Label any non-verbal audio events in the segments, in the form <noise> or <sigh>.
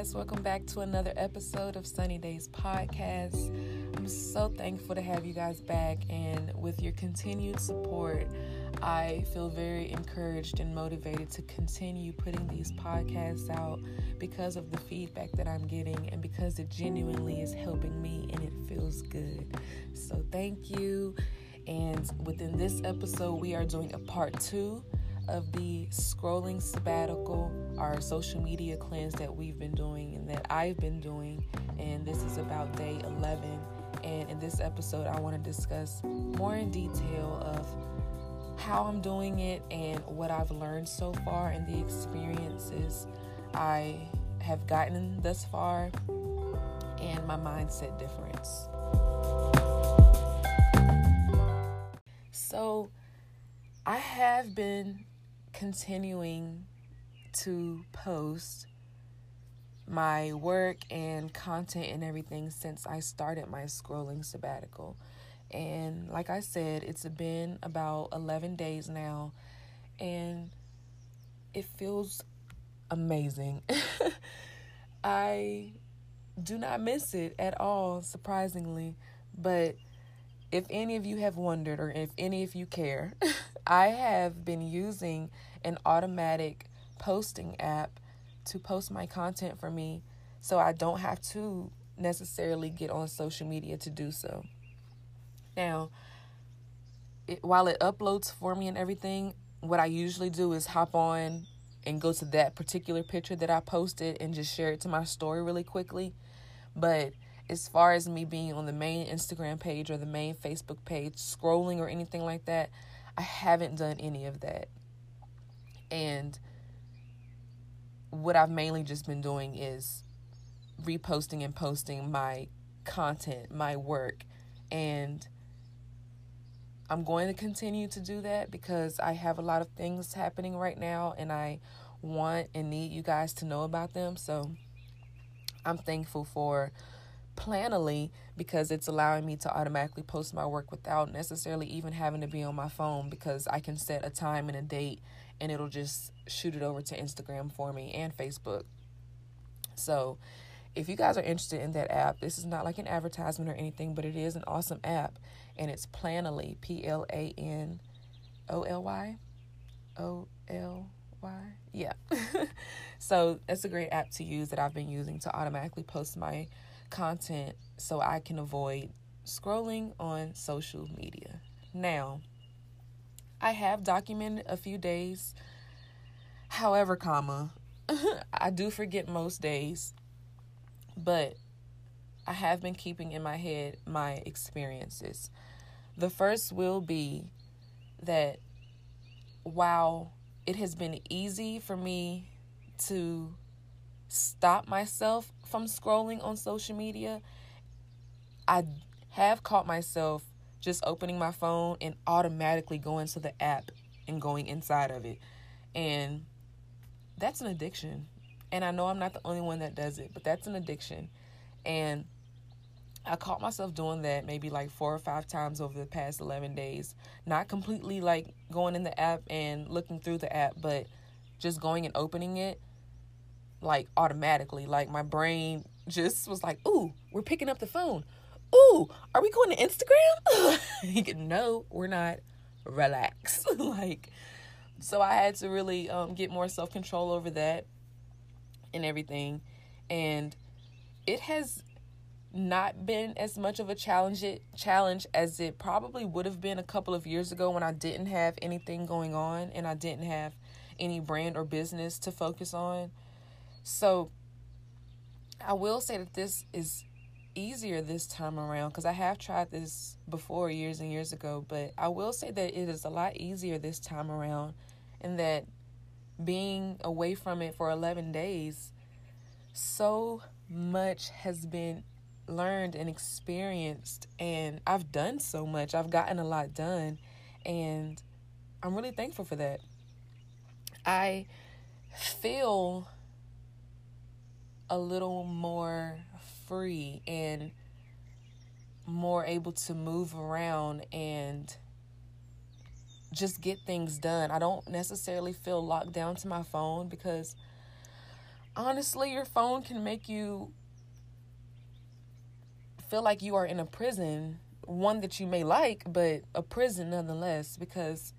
guys. Welcome back to another episode of Sunny Days Podcast. I'm so thankful to have you guys back, and with your continued support, I feel very encouraged and motivated to continue putting these podcasts out because of the feedback that I'm getting and because it genuinely is helping me and it feels good. So, thank you. And within this episode, we are doing a part two of the scrolling sabbatical, our social media cleanse that we've been doing and that I've been doing. And this is about day 11. And in this episode, I want to discuss more in detail of how I'm doing it and what I've learned so far and the experiences I have gotten thus far and my mindset difference. So, I have been continuing to post my work and content and everything since I started my scrolling sabbatical. And like I said, it's been about 11 days now, and it feels amazing. <laughs> I do not miss it at all, surprisingly. But if any of you have wondered, or if any of you care, <laughs> I have been using an automatic posting app to post my content for me so I don't have to necessarily get on social media to do so. Now, it, while it uploads for me and everything, what I usually do is hop on and go to that particular picture that I posted and just share it to my story really quickly. But as far as me being on the main Instagram page or the main Facebook page, scrolling or anything like that, I haven't done any of that. And what I've mainly just been doing is reposting and posting my content, my work. And I'm going to continue to do that because I have a lot of things happening right now and I want and need you guys to know about them. So I'm thankful for Planoly because it's allowing me to automatically post my work without necessarily even having to be on my phone because I can set a time and a date and it'll just shoot it over to Instagram for me and Facebook. So, if you guys are interested in that app, this is not like an advertisement or anything, but it is an awesome app and it's Planoly, P L A N O L Y. O L Y. Yeah. <laughs> so, it's a great app to use that I've been using to automatically post my content so I can avoid scrolling on social media. Now, I have documented a few days. However, comma, <laughs> I do forget most days, but I have been keeping in my head my experiences. The first will be that while it has been easy for me to stop myself from scrolling on social media, I have caught myself just opening my phone and automatically going to the app and going inside of it. And that's an addiction. And I know I'm not the only one that does it, but that's an addiction. And I caught myself doing that maybe like four or five times over the past 11 days. Not completely like going in the app and looking through the app, but just going and opening it like automatically. Like my brain just was like, ooh, we're picking up the phone ooh, are we going to Instagram? <laughs> no, we're not. Relax. <laughs> like, so I had to really um, get more self control over that and everything. And it has not been as much of a challenge it, challenge as it probably would have been a couple of years ago when I didn't have anything going on and I didn't have any brand or business to focus on. So I will say that this is easier this time around because I have tried this before years and years ago, but I will say that it is a lot easier this time around and that being away from it for 11 days, so much has been learned and experienced, and I've done so much. I've gotten a lot done, and I'm really thankful for that. I feel a little more free and more able to move around and just get things done. I don't necessarily feel locked down to my phone because honestly, your phone can make you feel like you are in a prison, one that you may like, but a prison nonetheless, because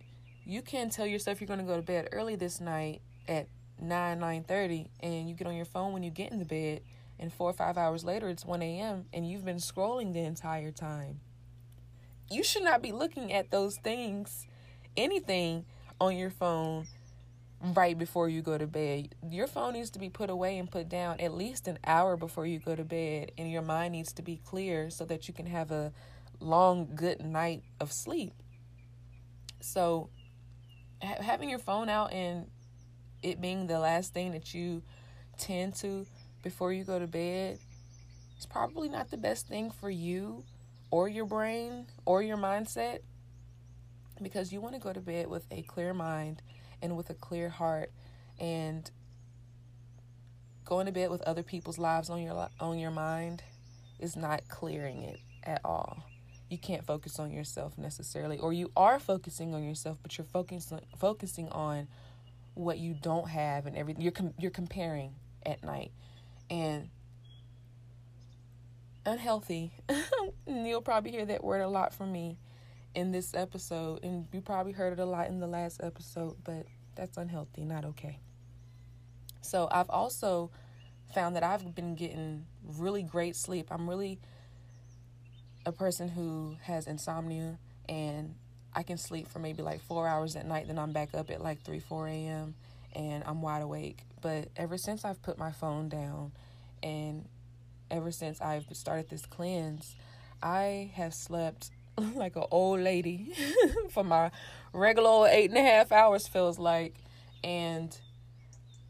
you can tell yourself you're going to go to bed early this night at 9 9.30 and you get on your phone when you get in the bed and four or five hours later it's 1 a.m and you've been scrolling the entire time you should not be looking at those things anything on your phone right before you go to bed. Your phone needs to be put away and put down at least an hour before you go to bed, and your mind needs to be clear so that you can have a long, good night of sleep. So, ha- having your phone out and it being the last thing that you tend to before you go to bed is probably not the best thing for you or your brain or your mindset because you want to go to bed with a clear mind and with a clear heart and going to bed with other people's lives on your on your mind is not clearing it at all. You can't focus on yourself necessarily or you are focusing on yourself but you're focusing focusing on what you don't have and everything you're com- you're comparing at night and unhealthy <laughs> you'll probably hear that word a lot from me in this episode, and you probably heard it a lot in the last episode, but that's unhealthy, not okay. So, I've also found that I've been getting really great sleep. I'm really a person who has insomnia, and I can sleep for maybe like four hours at night, then I'm back up at like 3, 4 a.m., and I'm wide awake. But ever since I've put my phone down, and ever since I've started this cleanse, I have slept <laughs> like an old lady <laughs> for my regular eight and a half hours feels like and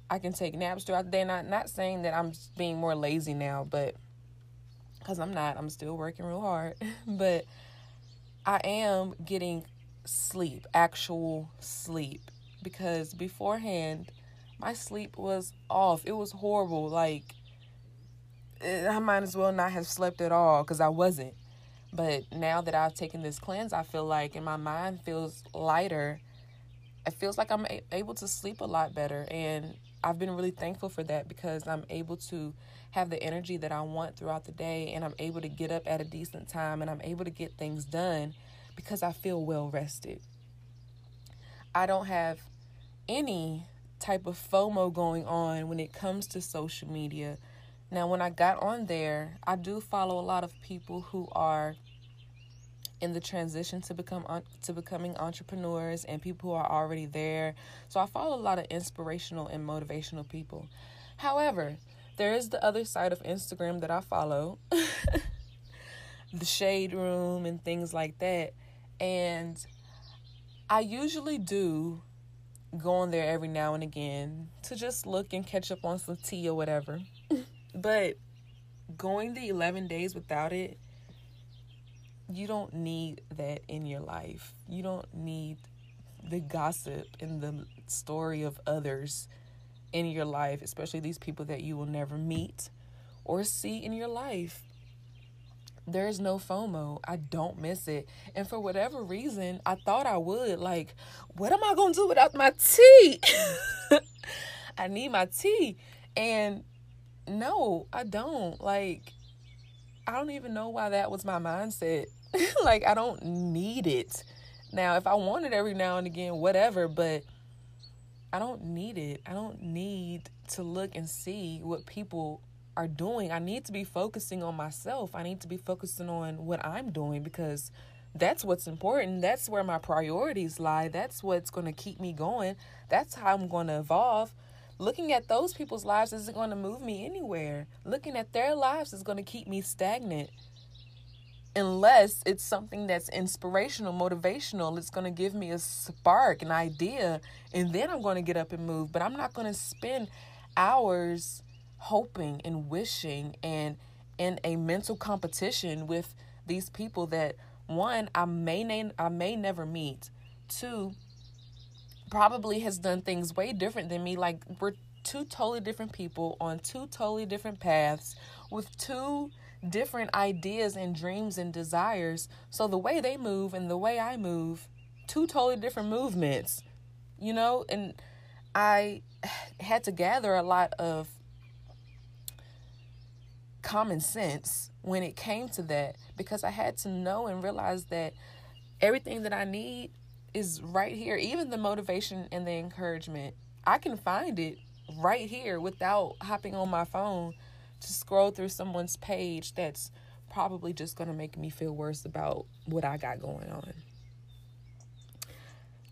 I can take naps throughout the day. Not not saying that I'm being more lazy now, but because I'm not, I'm still working real hard. <laughs> but I am getting sleep, actual sleep, because beforehand my sleep was off. It was horrible. Like I might as well not have slept at all because I wasn't. But now that I've taken this cleanse, I feel like, and my mind feels lighter. It feels like I'm a- able to sleep a lot better. And I've been really thankful for that because I'm able to have the energy that I want throughout the day. And I'm able to get up at a decent time and I'm able to get things done because I feel well rested. I don't have any type of FOMO going on when it comes to social media. Now, when I got on there, I do follow a lot of people who are in the transition to become to becoming entrepreneurs and people who are already there. So I follow a lot of inspirational and motivational people. However, there is the other side of Instagram that I follow. <laughs> the shade room and things like that. And I usually do go on there every now and again to just look and catch up on some tea or whatever. <laughs> But going the 11 days without it, you don't need that in your life. You don't need the gossip and the story of others in your life, especially these people that you will never meet or see in your life. There's no FOMO. I don't miss it. And for whatever reason, I thought I would. Like, what am I going to do without my tea? <laughs> I need my tea. And no, I don't. Like, I don't even know why that was my mindset. <laughs> like, I don't need it. Now, if I want it every now and again, whatever, but I don't need it. I don't need to look and see what people are doing. I need to be focusing on myself. I need to be focusing on what I'm doing because that's what's important. That's where my priorities lie. That's what's going to keep me going. That's how I'm going to evolve looking at those people's lives isn't going to move me anywhere. Looking at their lives is going to keep me stagnant. Unless it's something that's inspirational, motivational, it's going to give me a spark, an idea, and then I'm going to get up and move. But I'm not going to spend hours hoping and wishing and in a mental competition with these people that one I may name, I may never meet. Two, probably has done things way different than me. Like, we're two totally different people on two totally different paths with two different ideas and dreams and desires. So, the way they move and the way I move, two totally different movements, you know? And I <sighs> had to gather a lot of common sense when it came to that because I had to know and realize that everything that I need is right here. Even the motivation and the encouragement, I can find it right here without hopping on my phone to scroll through someone's page that's probably just going to make me feel worse about what I got going on.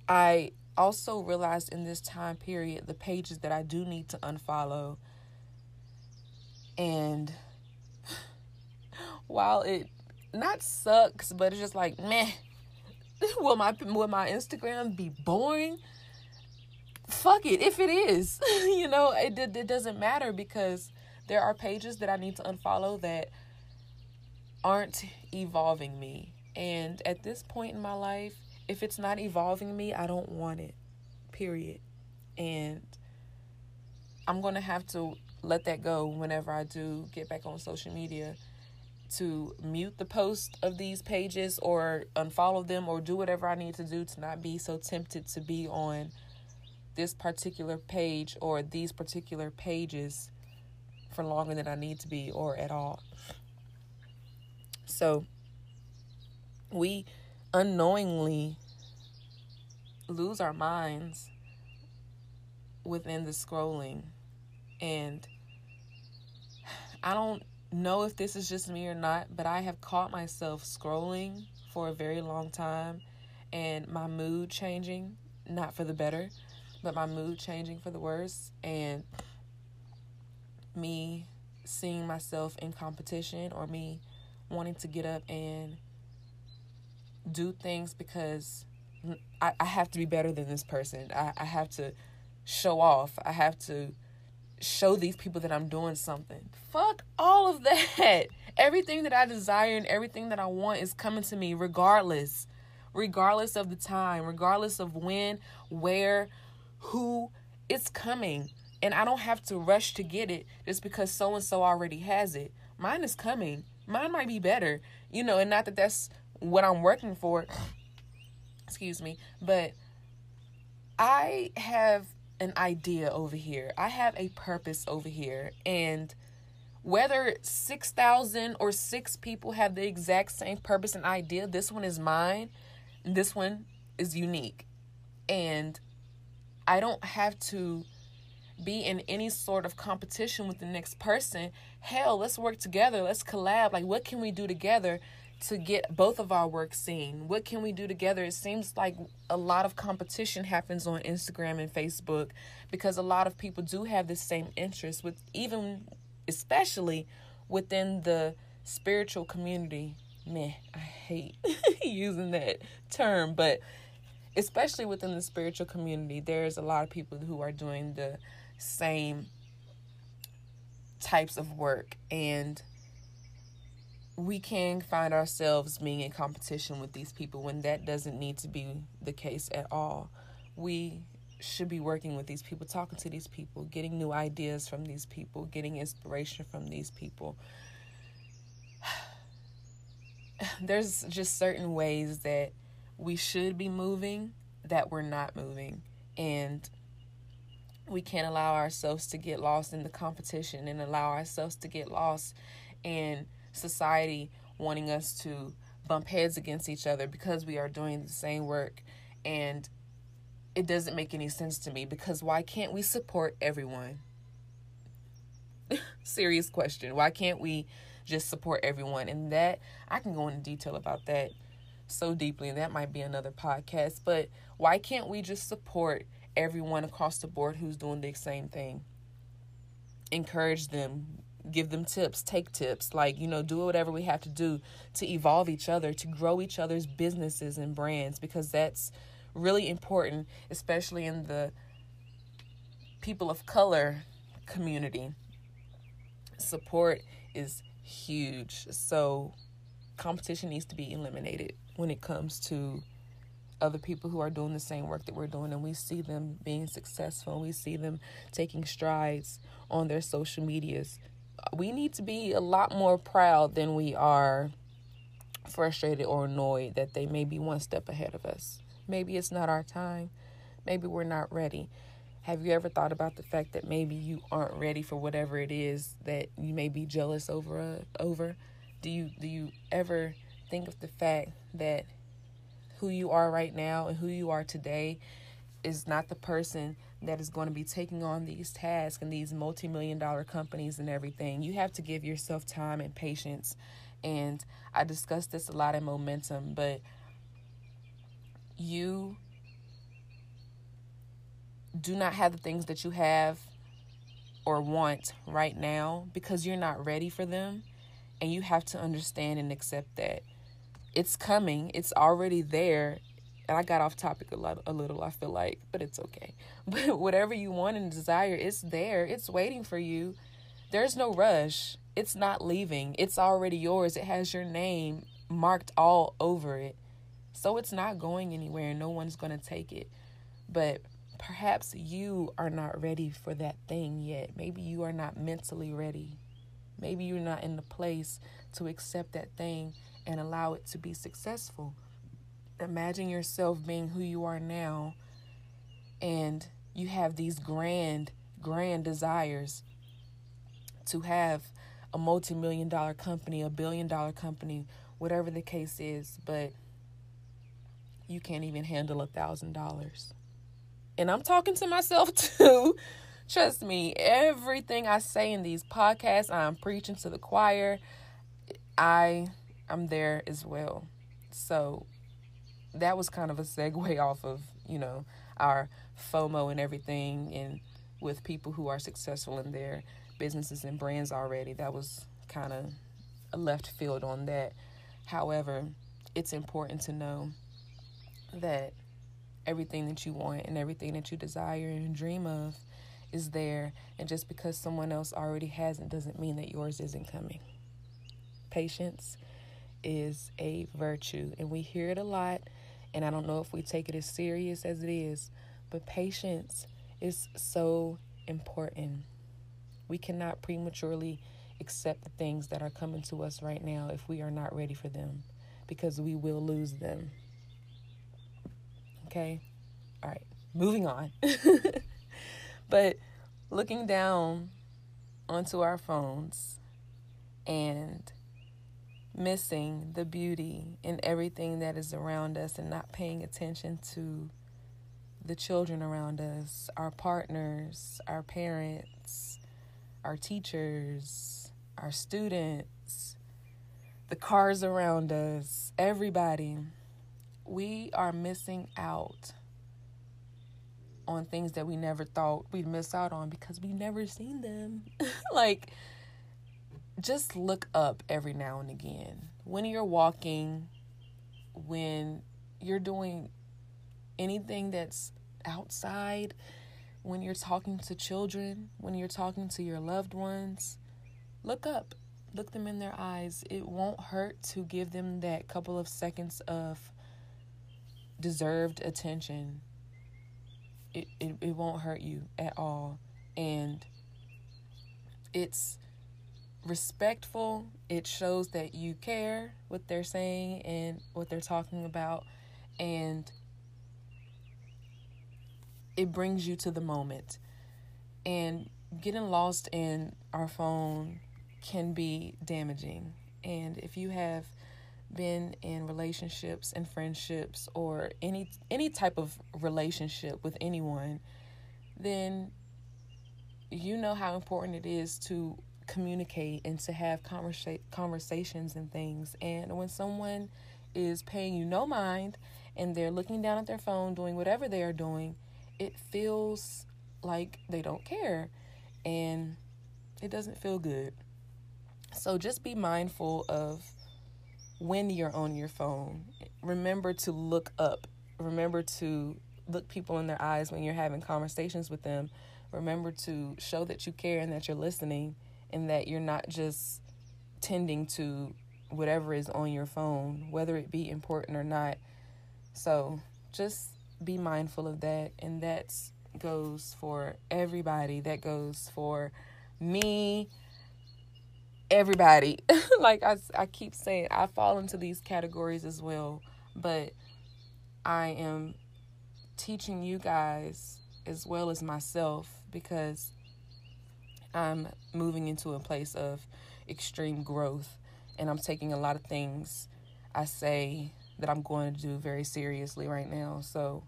I also realized in this time period the pages that I do need to unfollow. And while it not sucks, but it's just like, meh, <laughs> will my will my Instagram be boring? Fuck it, if it is, <laughs> you know, it it doesn't matter because there are pages that I need to unfollow that aren't evolving me. And at this point in my life, if it's not evolving me, I don't want it. Period. And I'm going to have to let that go whenever I do get back on social media to mute the post of these pages or unfollow them or do whatever I need to do to not be so tempted to be on this particular page or these particular pages for longer than I need to be or at all. So we unknowingly lose our minds within the scrolling. And I don't know if this is just me or not, but I have caught myself scrolling for a very long time and my mood changing, not for the better, but my mood changing for the worse. And me seeing myself in competition or me wanting to get up and do things because I, I have to be better than this person. I, I have to show off. I have to show these people that I'm doing something. Fuck all of that. <laughs> Everything that I desire and everything that I want is coming to me regardless. Regardless of the time, regardless of when, where, who, it's coming. And I don't have to rush to get it just because so and so already has it. Mine is coming. Mine might be better, you know, and not that that's what I'm working for. <sniffs> Excuse me, but I have an idea over here. I have a purpose over here. And whether 6,000 or 6 people have the exact same purpose and idea, this one is mine. This one is unique. And I don't have to be in any sort of competition with the next person. Hell, let's work together. Let's collab. Like, what can we do together to get both of our work seen? What can we do together? It seems like a lot of competition happens on Instagram and Facebook because a lot of people do have the same interest with even especially within the spiritual community. Man, I hate <laughs> using that term, but especially within the spiritual community, there's a lot of people who are doing the same types of work and we can find ourselves being in competition with these people when that doesn't need to be the case at all. We should be working with these people, talking to these people, getting new ideas from these people, getting inspiration from these people. <sighs> There's just certain ways that we should be moving that we're not moving. And we can't allow ourselves to get lost in the competition and allow ourselves to get lost in society wanting us to bump heads against each other because we are doing the same work. And it doesn't make any sense to me because why can't we support everyone? <laughs> Serious question. Why can't we just support everyone? And that i can go into detail about that so deeply and that might be another podcast but why can't we just support everyone across the board who's doing the same thing. Encourage them, give them tips, take tips, like, you know, do whatever we have to do to evolve each other, to grow each other's businesses and brands, because that's really important, especially in the people of color community. Support is huge. So, competition needs to be eliminated when it comes to other people who are doing the same work that we're doing and we see them being successful and we see them taking strides on their social medias we need to be a lot more proud than we are frustrated or annoyed that they may be one step ahead of us. Maybe it's not our time. Maybe we're not ready. Have you ever thought about the fact that maybe you aren't ready for whatever it is that you may be jealous over uh, over? Do you do you ever think of the fact that who you are right now and who you are today is not the person that is going to be taking on these tasks and these multi-million dollar companies and everything. You have to give yourself time and patience. And I discussed this a lot in momentum, but you do not have the things that you have or want right now because you're not ready for them. And you have to understand and accept that it's coming, it's already there. And I got off topic a lot a little, I feel like, but it's okay. <laughs> But whatever you want and desire, it's there. It's waiting for you. There's no rush. It's not leaving. It's already yours. It has your name marked all over it. So it's not going anywhere. No one's going to take it. But perhaps you are not ready for that thing yet. Maybe you are not mentally ready. Maybe you're not in the place to accept that thing and allow it to be successful. Imagine yourself being who you are now and you have these grand, grand desires to have a multi million dollar company, a billion dollar company, whatever the case is, but you can't even handle a thousand dollars and I'm talking to myself <laughs> too. Trust me, everything I say in these podcasts, I'm preaching to the choir. I I'm there as well. So that was kind of a segue <laughs> off of, you know, our FOMO and everything and with people who are successful in their businesses and brands already. That was kind of a left field on that. However, it's important to know that everything that you want and everything that you desire and dream of is there. And just because someone else already has it doesn't mean that yours isn't coming. Patience is a virtue, and we hear it a lot. And I don't know if we take it as serious as it is, but patience is so important. We cannot prematurely accept the things that are coming to us right now if we are not ready for them because we will lose them. Okay? All right, moving on. <laughs> but looking down onto our phones and missing the beauty in everything that is around us and not paying attention to the children around us, our partners, our parents, our teachers, our students, the cars around us, everybody we are missing out on things that we never thought we'd miss out on because we've never seen them. <laughs> like, just look up every now and again. When you're walking, when you're doing anything that's outside, when you're talking to children, when you're talking to your loved ones, look up. Look them in their eyes. It won't hurt to give them that couple of seconds of deserved attention, it, it, it won't hurt you at all. And it's respectful. It shows that you care what they're saying and what they're talking about. And it brings you to the moment. And getting lost in our phone can be damaging. And if you have been in relationships and friendships or any any type of relationship with anyone, then you know how important it is to communicate and to have conversa- conversations and things. And when someone is paying you no mind and they're looking down at their phone doing whatever they are doing, it feels like they don't care and it doesn't feel good. So just be mindful of when you're on your phone, remember to look up. Remember to look people in their eyes when you're having conversations with them. Remember to show that you care and that you're listening and that you're not just tending to whatever is on your phone, whether it be important or not. So just be mindful of that. And that goes for everybody. That goes for me everybody. <laughs> like I, I keep saying, I fall into these categories as well, but I am teaching you guys as well as myself because I'm moving into a place of extreme growth and I'm taking a lot of things I say that I'm going to do very seriously right now. So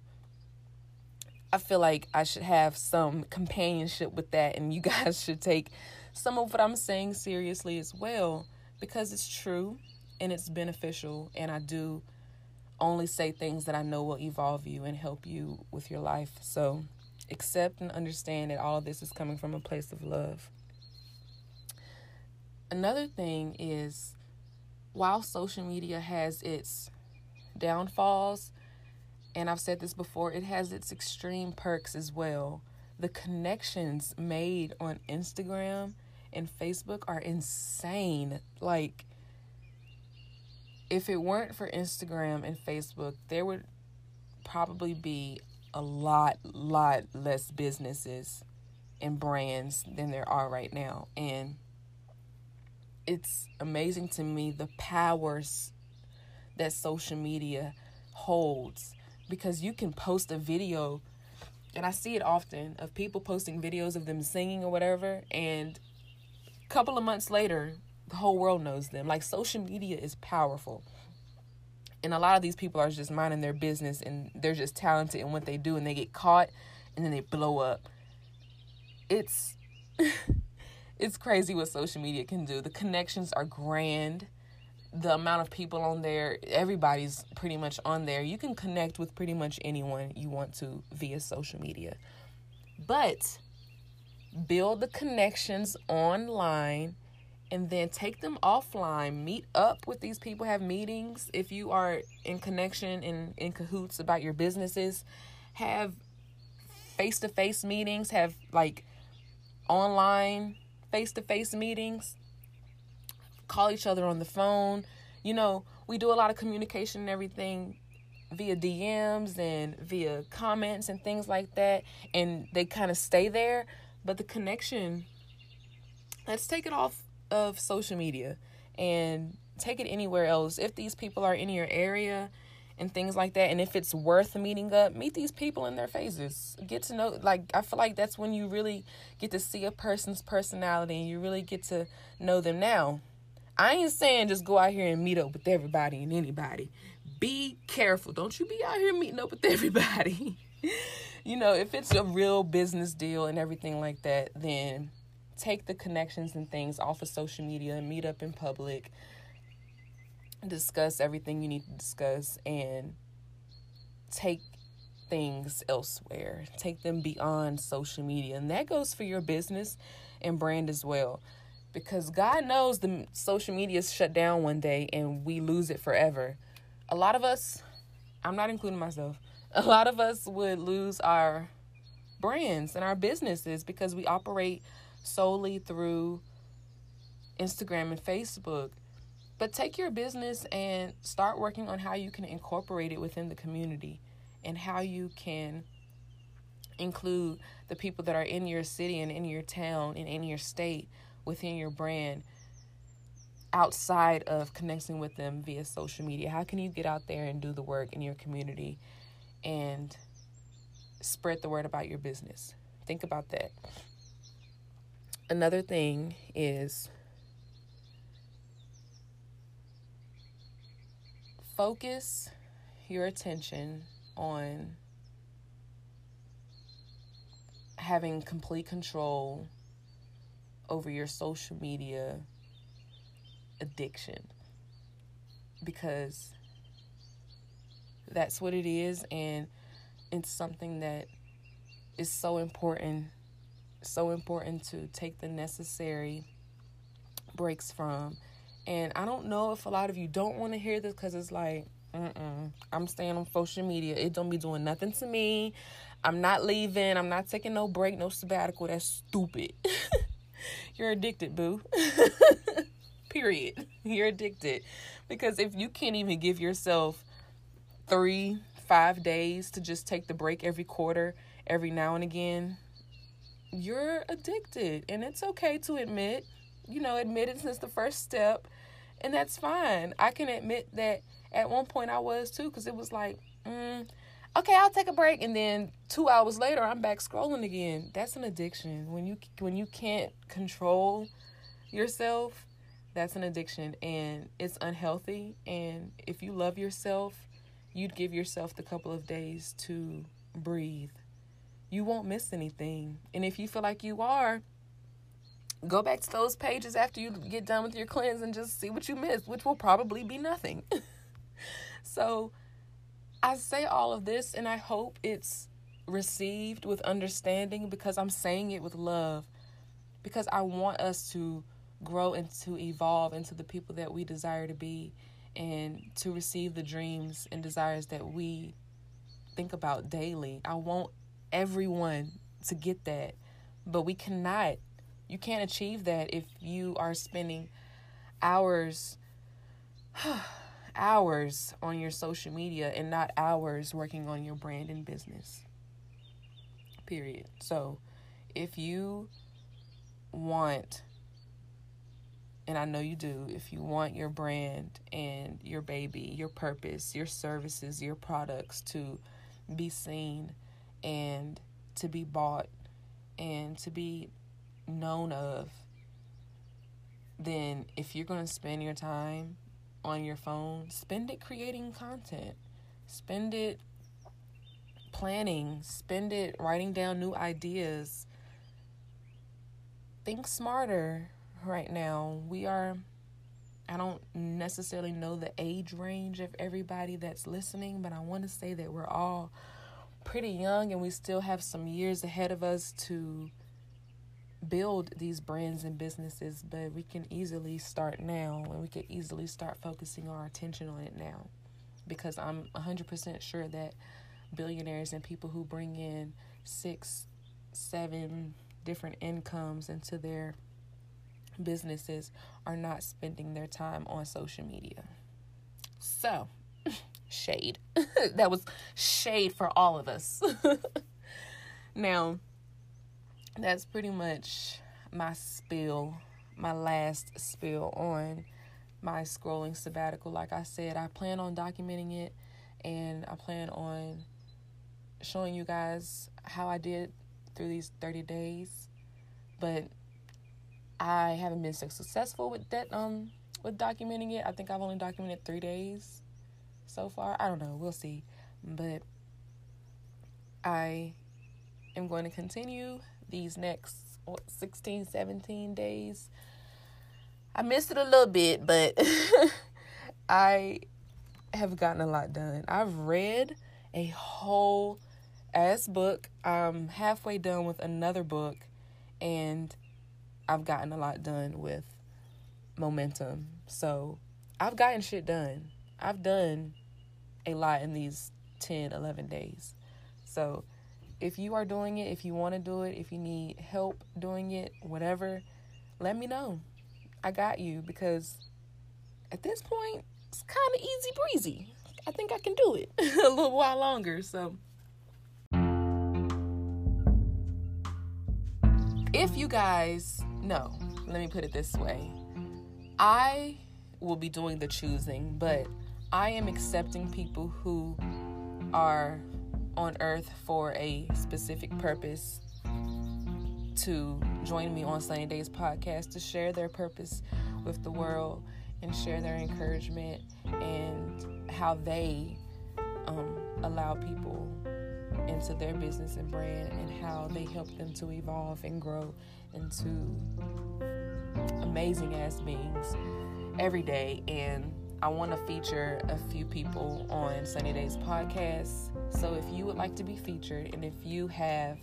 I feel like I should have some companionship with that, and you <laughs> guys should take some of what I'm saying seriously as well because it's true and it's beneficial, and I do only say things that I know will evolve you and help you with your life. So accept and understand that all of this is coming from a place of love. Another thing is while social media has its downfalls, and I've said this before, it has its extreme perks as well. The connections made on Instagram and Facebook are insane. Like, if it weren't for Instagram and Facebook, there would probably be a lot, lot less businesses and brands than there are right now. And it's amazing to me the powers that social media holds because you can post a video and I see it often of people posting videos of them singing or whatever and a couple of months later the whole world knows them like social media is powerful and a lot of these people are just minding their business and they're just talented in what they do and they get caught and then they blow up it's <laughs> it's crazy what social media can do the connections are grand the amount of people on there, everybody's pretty much on there. You can connect with pretty much anyone you want to via social media. But build the connections online and then take them offline. Meet up with these people, have meetings. If you are in connection and in cahoots about your businesses, have face to face meetings, have like online face to face meetings call each other on the phone. You know, we do a lot of communication and everything via DMs and via comments and things like that, and they kind of stay there. But the connection, let's take it off of social media and take it anywhere else. If these people are in your area and things like that, and if it's worth meeting up, meet these people in their faces. Get to know, like, I feel like that's when you really get to see a person's personality and you really get to know them now I ain't saying just go out here and meet up with everybody and anybody. Be careful. Don't you be out here meeting up with <laughs> everybody. you know, if it's a real business deal and everything like that, then take the connections and things off of social media and meet up in public. Discuss everything you need to discuss and take things elsewhere. Take them beyond social media. And that goes for your business and brand as well because God knows the social media is shut down one day and we lose it forever. A lot of us, I'm not including myself, <laughs> a lot of us would lose our brands and our businesses because we operate solely through Instagram and Facebook. But take your business and start working on how you can incorporate it within the community and how you can include the people that are in your city and in your town and in your state within your brand outside of connecting with them via social media? How can you get out there and do the work in your community and spread the word about your business? Think about that. Another thing is focus your attention on having complete control over your social media addiction. Because that's what it is and it's something that is so important so important to take the necessary breaks from and i don't know if a lot of you don't want to hear this because it's like Mm-mm. i'm staying on social media it don't be doing nothing to me i'm not leaving i'm not taking no break no sabbatical that's stupid <laughs> You're addicted, boo. <laughs> Period. You're addicted. Because if you can't even give yourself three, five days to just take the break every quarter, every now and again, you're addicted. And it's okay to admit, you know, admittance is the first step. And that's fine. I can admit that at one point I was too, because it was like, mm, okay, I'll take a break, and then two hours later, I'm back scrolling again. That's an addiction. When you when you can't control yourself, that's an addiction, and it's unhealthy. And if you love yourself, you'd give yourself the couple of days to breathe. You won't miss anything, and if you feel like you are, go back to those pages after you get done with your cleanse and just see what you missed, which will probably be nothing. <laughs> so I say all of this and I hope it's received with understanding because I'm saying it with love. Because I want us to grow and to evolve into the people that we desire to be and to receive the dreams and desires that we think about daily. I want everyone to get that. But we cannot, you can't achieve that if you are spending hours <sighs> hours on your social media and not hours working on your brand and business. Period. So, if you want, and I know you do, if you want your brand and your baby, your purpose, your services, your products to be seen and to be bought and to be known of, then if you're going to spend your time on your phone, spend it creating content. Spend it planning. Spend it writing down new ideas. Think smarter right now. We are, I don't necessarily know the age range of everybody that's listening, but I want to say that we're all pretty young and we still have some years ahead of us to build these brands and businesses, but we can easily start now and we can easily start focusing our attention on it now. Because I'm 100% sure that billionaires and people who bring in six, seven different incomes into their businesses are not spending their time on social media. So, shade. <laughs> that was shade for all of us. <laughs> now, that's pretty much my spill, my last spill on my scrolling sabbatical. Like I said, I plan on documenting it and I plan on showing you guys how I did through these 30 days. But I haven't been so successful with that um with documenting it. I think I've only documented 3 days so far. I don't know, we'll see. But I am going to continue these next what, 16, 17 days. I missed it a little bit, but <laughs> I have gotten a lot done. I've read a whole ass book. I'm halfway done with another book, and I've gotten a lot done with momentum. So I've gotten shit done. I've done a lot in these 10, 11 days. So if you are doing it, if you want to do it, if you need help doing it, whatever, let me know. I got you because at this point, it's kind of easy breezy. I think I can do it <laughs> a little while longer. So, if you guys know, let me put it this way I will be doing the choosing, but I am accepting people who are on earth for a specific purpose to join me on Sunny Days podcast to share their purpose with the world and share their encouragement and how they um, allow people into their business and brand and how they help them to evolve and grow into amazing ass beings every day. And I want to feature a few people on Sunny Days podcast. So if you would like to be featured and if you have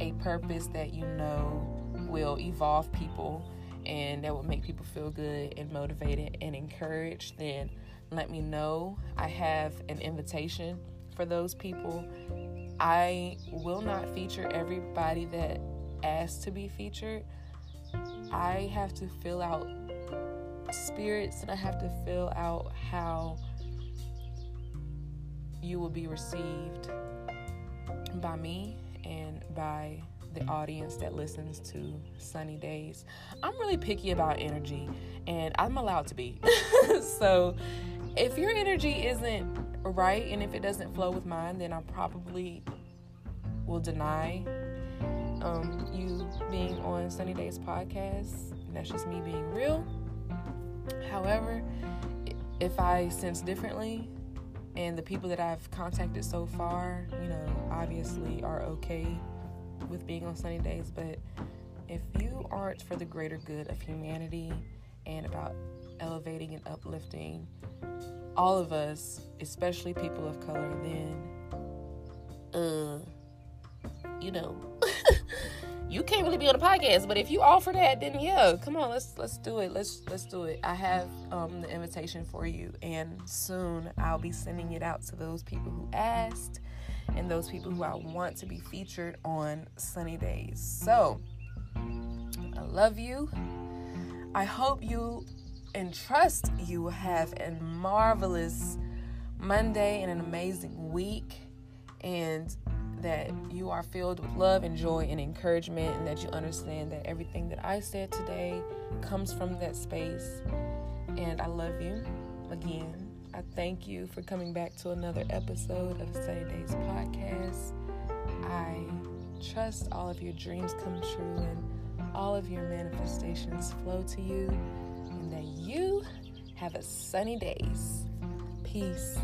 a purpose that you know will evolve people and that will make people feel good and motivated and encouraged, then let me know. I have an invitation for those people. I will not feature everybody that asks to be featured. I have to fill out spirits and I have to fill out how you will be received by me and by the audience that listens to Sunny Days. I'm really picky about energy and I'm allowed to be. <laughs> so if your energy isn't right and if it doesn't flow with mine, then I probably will deny um, you being on Sunny Days podcast. That's just me being real. However, if I sense differently, and the people that I've contacted so far, you know, obviously are okay with being on sunny days, but if you aren't for the greater good of humanity and about elevating and uplifting all of us, especially people of color, then uh you know you can't really be on a podcast but if you offer that then yeah come on let's let's do it. Let's let's do it. I have um the invitation for you and soon i'll be sending it out to those people who asked and those people who i want to be featured on sunny days. So i love you. I hope you and trust you have a marvelous monday and an amazing week and that you are filled with love and joy and encouragement, and that you understand that everything that I said today comes from that space. And I love you again. I thank you for coming back to another episode of Sunny Days Podcast. I trust all of your dreams come true and all of your manifestations flow to you, and that you have a sunny days. Peace.